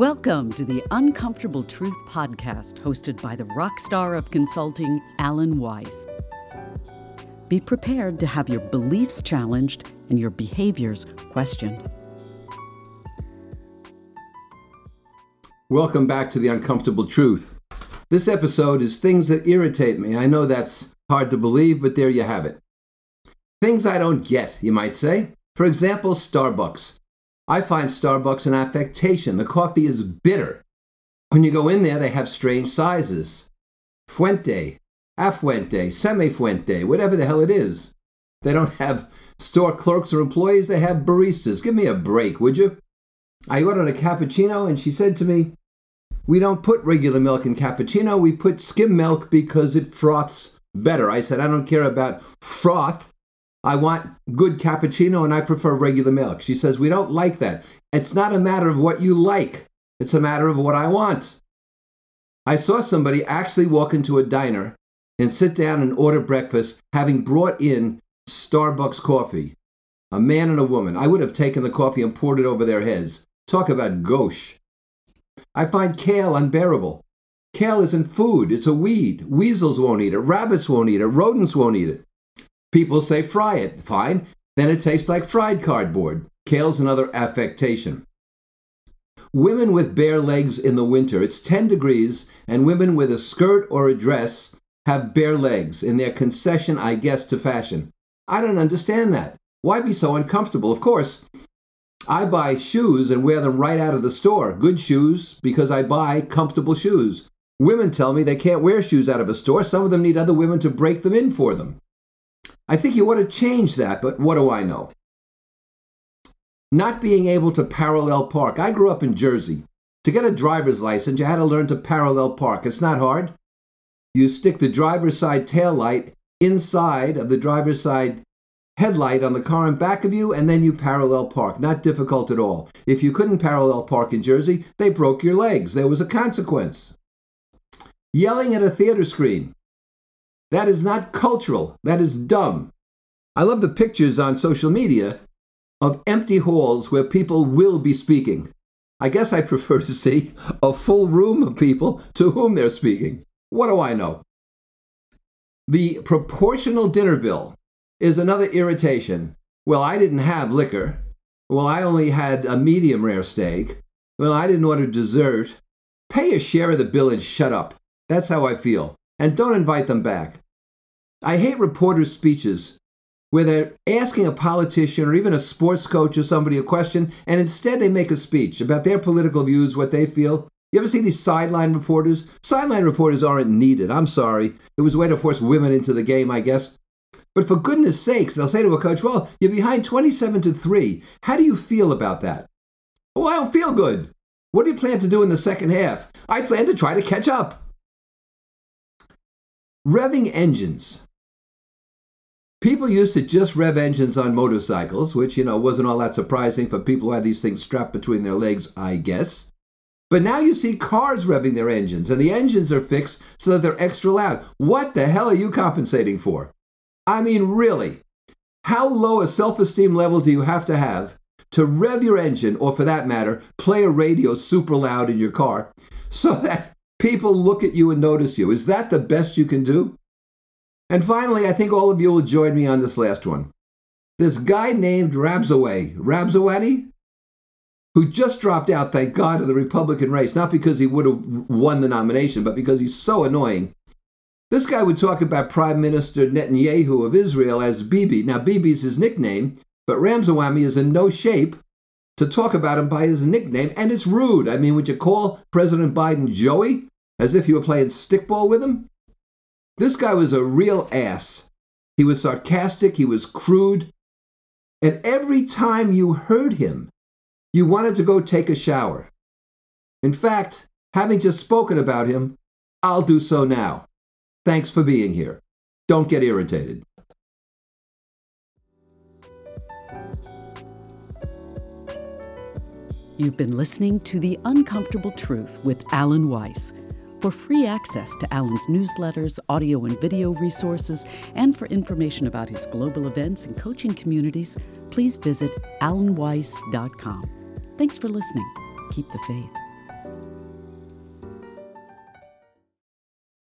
Welcome to the Uncomfortable Truth podcast, hosted by the rock star of consulting, Alan Weiss. Be prepared to have your beliefs challenged and your behaviors questioned. Welcome back to the Uncomfortable Truth. This episode is things that irritate me. I know that's hard to believe, but there you have it. Things I don't get, you might say. For example, Starbucks. I find Starbucks an affectation. The coffee is bitter. When you go in there, they have strange sizes Fuente, Afuente, Semifuente, whatever the hell it is. They don't have store clerks or employees, they have baristas. Give me a break, would you? I ordered a cappuccino and she said to me, We don't put regular milk in cappuccino, we put skim milk because it froths better. I said, I don't care about froth. I want good cappuccino and I prefer regular milk. She says, We don't like that. It's not a matter of what you like, it's a matter of what I want. I saw somebody actually walk into a diner and sit down and order breakfast having brought in Starbucks coffee. A man and a woman. I would have taken the coffee and poured it over their heads. Talk about gauche. I find kale unbearable. Kale isn't food, it's a weed. Weasels won't eat it, rabbits won't eat it, rodents won't eat it. People say fry it. Fine. Then it tastes like fried cardboard. Kale's another affectation. Women with bare legs in the winter, it's 10 degrees, and women with a skirt or a dress have bare legs in their concession, I guess, to fashion. I don't understand that. Why be so uncomfortable? Of course, I buy shoes and wear them right out of the store. Good shoes because I buy comfortable shoes. Women tell me they can't wear shoes out of a store. Some of them need other women to break them in for them. I think you want to change that, but what do I know? Not being able to parallel park. I grew up in Jersey. To get a driver's license, you had to learn to parallel park. It's not hard. You stick the driver's side tail light inside of the driver's side headlight on the car in back of you, and then you parallel park. Not difficult at all. If you couldn't parallel park in Jersey, they broke your legs. There was a consequence. Yelling at a theater screen. That is not cultural. That is dumb. I love the pictures on social media of empty halls where people will be speaking. I guess I prefer to see a full room of people to whom they're speaking. What do I know? The proportional dinner bill is another irritation. Well, I didn't have liquor. Well, I only had a medium rare steak. Well, I didn't order dessert. Pay a share of the bill and shut up. That's how I feel. And don't invite them back. I hate reporters' speeches where they're asking a politician or even a sports coach or somebody a question, and instead they make a speech about their political views, what they feel. You ever see these sideline reporters? Sideline reporters aren't needed. I'm sorry. It was a way to force women into the game, I guess. But for goodness sakes, they'll say to a coach, Well, you're behind 27 to 3. How do you feel about that? Well, I don't feel good. What do you plan to do in the second half? I plan to try to catch up. Revving engines. People used to just rev engines on motorcycles, which, you know, wasn't all that surprising for people who had these things strapped between their legs, I guess. But now you see cars revving their engines, and the engines are fixed so that they're extra loud. What the hell are you compensating for? I mean, really, how low a self esteem level do you have to have to rev your engine, or for that matter, play a radio super loud in your car so that people look at you and notice you? Is that the best you can do? And finally, I think all of you will join me on this last one. This guy named Rabzaway, Rabzawani, who just dropped out, thank God, of the Republican race, not because he would have won the nomination, but because he's so annoying. This guy would talk about Prime Minister Netanyahu of Israel as Bibi. Now, Bibi's his nickname, but Ramzawami is in no shape to talk about him by his nickname, and it's rude. I mean, would you call President Biden Joey as if you were playing stickball with him? This guy was a real ass. He was sarcastic, he was crude, and every time you heard him, you wanted to go take a shower. In fact, having just spoken about him, I'll do so now. Thanks for being here. Don't get irritated. You've been listening to The Uncomfortable Truth with Alan Weiss. For free access to Alan's newsletters, audio and video resources, and for information about his global events and coaching communities, please visit alanweiss.com. Thanks for listening. Keep the faith.